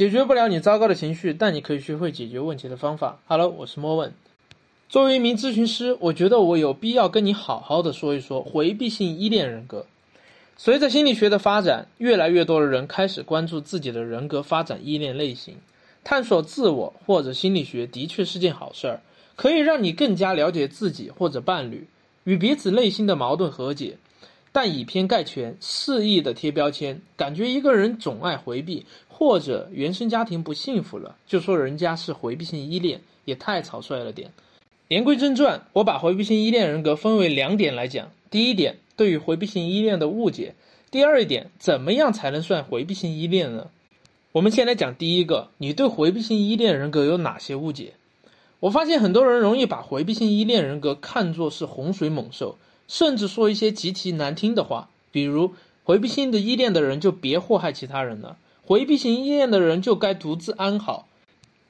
解决不了你糟糕的情绪，但你可以学会解决问题的方法。Hello，我是莫问。作为一名咨询师，我觉得我有必要跟你好好的说一说回避性依恋人格。随着心理学的发展，越来越多的人开始关注自己的人格发展依恋类型，探索自我或者心理学的确是件好事儿，可以让你更加了解自己或者伴侣，与彼此内心的矛盾和解。但以偏概全，肆意的贴标签，感觉一个人总爱回避，或者原生家庭不幸福了，就说人家是回避性依恋，也太草率了点。言归正传，我把回避性依恋人格分为两点来讲。第一点，对于回避性依恋的误解；第二点，怎么样才能算回避性依恋呢？我们先来讲第一个，你对回避性依恋人格有哪些误解？我发现很多人容易把回避性依恋人格看作是洪水猛兽。甚至说一些极其难听的话，比如回避性的依恋的人就别祸害其他人了，回避型依恋的人就该独自安好。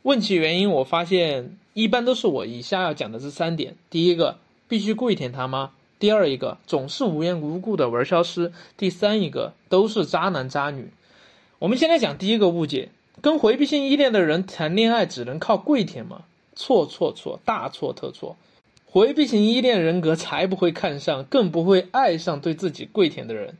问其原因，我发现一般都是我以下要讲的这三点：第一个，必须跪舔他吗？第二一个，总是无缘无故的玩消失；第三一个，都是渣男渣女。我们先来讲第一个误解：跟回避性依恋的人谈恋爱只能靠跪舔吗？错错错，大错特错。回避型依恋人格才不会看上，更不会爱上对自己跪舔的人。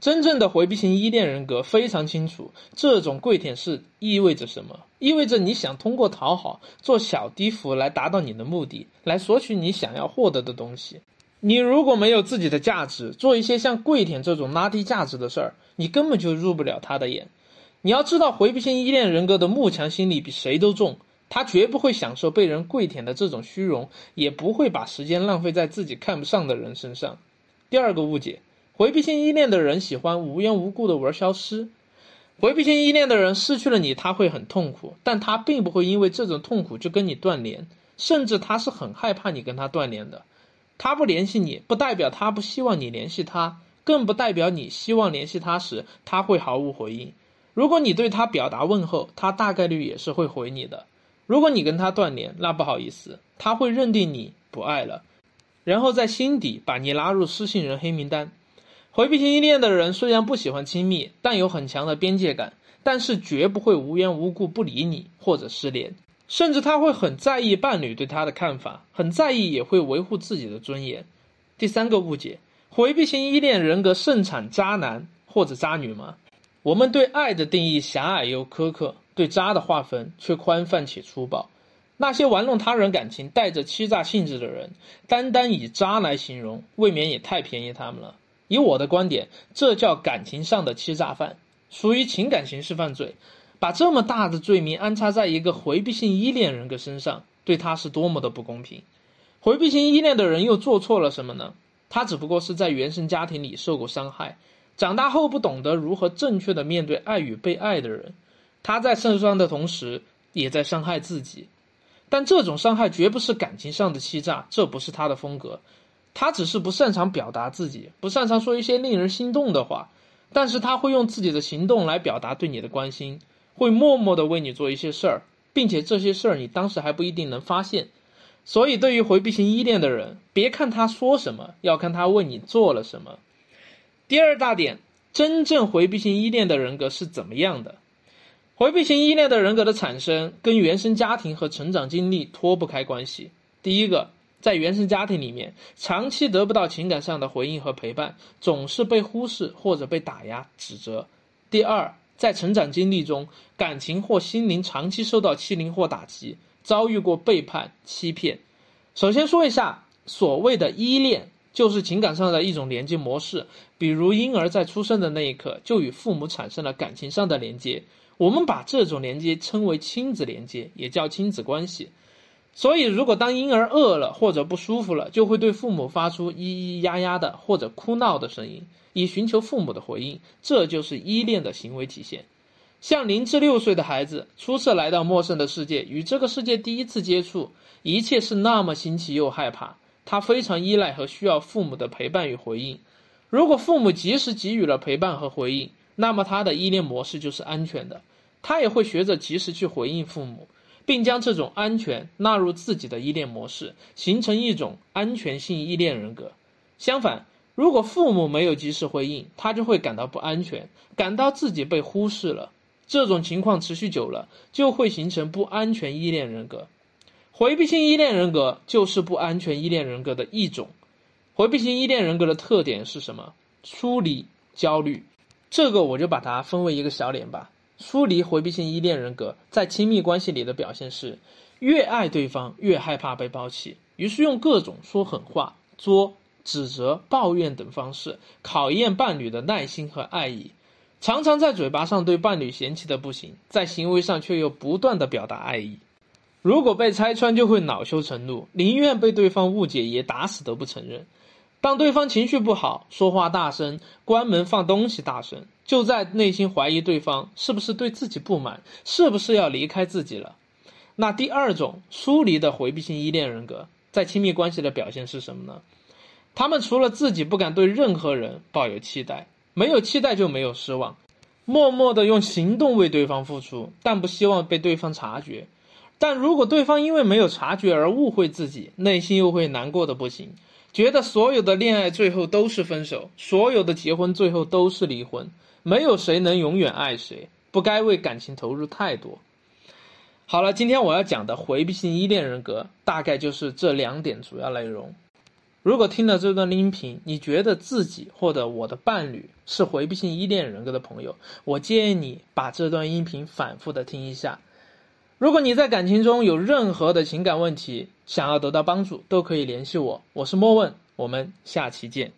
真正的回避型依恋人格非常清楚，这种跪舔是意味着什么？意味着你想通过讨好、做小低伏来达到你的目的，来索取你想要获得的东西。你如果没有自己的价值，做一些像跪舔这种拉低价值的事儿，你根本就入不了他的眼。你要知道，回避型依恋人格的慕强心理比谁都重。他绝不会享受被人跪舔的这种虚荣，也不会把时间浪费在自己看不上的人身上。第二个误解：回避性依恋的人喜欢无缘无故的玩消失。回避性依恋的人失去了你，他会很痛苦，但他并不会因为这种痛苦就跟你断联，甚至他是很害怕你跟他断联的。他不联系你，不代表他不希望你联系他，更不代表你希望联系他时他会毫无回应。如果你对他表达问候，他大概率也是会回你的。如果你跟他断联，那不好意思，他会认定你不爱了，然后在心底把你拉入失信人黑名单。回避型依恋的人虽然不喜欢亲密，但有很强的边界感，但是绝不会无缘无故不理你或者失联，甚至他会很在意伴侣对他的看法，很在意也会维护自己的尊严。第三个误解：回避型依恋人格盛产渣男或者渣女吗？我们对爱的定义狭隘又苛刻。对渣的划分却宽泛且粗暴，那些玩弄他人感情、带着欺诈性质的人，单单以渣来形容，未免也太便宜他们了。以我的观点，这叫感情上的欺诈犯，属于情感刑事犯罪。把这么大的罪名安插在一个回避性依恋人格身上，对他是多么的不公平。回避性依恋的人又做错了什么呢？他只不过是在原生家庭里受过伤害，长大后不懂得如何正确的面对爱与被爱的人。他在受伤的同时，也在伤害自己，但这种伤害绝不是感情上的欺诈，这不是他的风格。他只是不擅长表达自己，不擅长说一些令人心动的话，但是他会用自己的行动来表达对你的关心，会默默的为你做一些事儿，并且这些事儿你当时还不一定能发现。所以，对于回避型依恋的人，别看他说什么，要看他为你做了什么。第二大点，真正回避型依恋的人格是怎么样的？回避型依恋的人格的产生跟原生家庭和成长经历脱不开关系。第一个，在原生家庭里面，长期得不到情感上的回应和陪伴，总是被忽视或者被打压、指责。第二，在成长经历中，感情或心灵长期受到欺凌或打击，遭遇过背叛、欺骗。首先说一下，所谓的依恋，就是情感上的一种连接模式，比如婴儿在出生的那一刻就与父母产生了感情上的连接。我们把这种连接称为亲子连接，也叫亲子关系。所以，如果当婴儿饿了或者不舒服了，就会对父母发出咿咿呀呀的或者哭闹的声音，以寻求父母的回应。这就是依恋的行为体现。像零至六岁的孩子初次来到陌生的世界，与这个世界第一次接触，一切是那么新奇又害怕。他非常依赖和需要父母的陪伴与回应。如果父母及时给予了陪伴和回应，那么他的依恋模式就是安全的。他也会学着及时去回应父母，并将这种安全纳入自己的依恋模式，形成一种安全性依恋人格。相反，如果父母没有及时回应，他就会感到不安全，感到自己被忽视了。这种情况持续久了，就会形成不安全依恋人格。回避性依恋人格就是不安全依恋人格的一种。回避性依恋人格的特点是什么？疏离、焦虑。这个我就把它分为一个小点吧。疏离回避性依恋人格在亲密关系里的表现是，越爱对方越害怕被抛弃，于是用各种说狠话、作、指责、抱怨等方式考验伴侣的耐心和爱意。常常在嘴巴上对伴侣嫌弃的不行，在行为上却又不断的表达爱意。如果被拆穿，就会恼羞成怒，宁愿被对方误解，也打死都不承认。当对方情绪不好，说话大声，关门放东西大声，就在内心怀疑对方是不是对自己不满，是不是要离开自己了。那第二种疏离的回避性依恋人格，在亲密关系的表现是什么呢？他们除了自己不敢对任何人抱有期待。没有期待就没有失望，默默的用行动为对方付出，但不希望被对方察觉。但如果对方因为没有察觉而误会自己，内心又会难过的不行，觉得所有的恋爱最后都是分手，所有的结婚最后都是离婚，没有谁能永远爱谁，不该为感情投入太多。好了，今天我要讲的回避性依恋人格，大概就是这两点主要内容。如果听了这段音频，你觉得自己或者我的伴侣是回避性依恋人格的朋友，我建议你把这段音频反复的听一下。如果你在感情中有任何的情感问题，想要得到帮助，都可以联系我。我是莫问，我们下期见。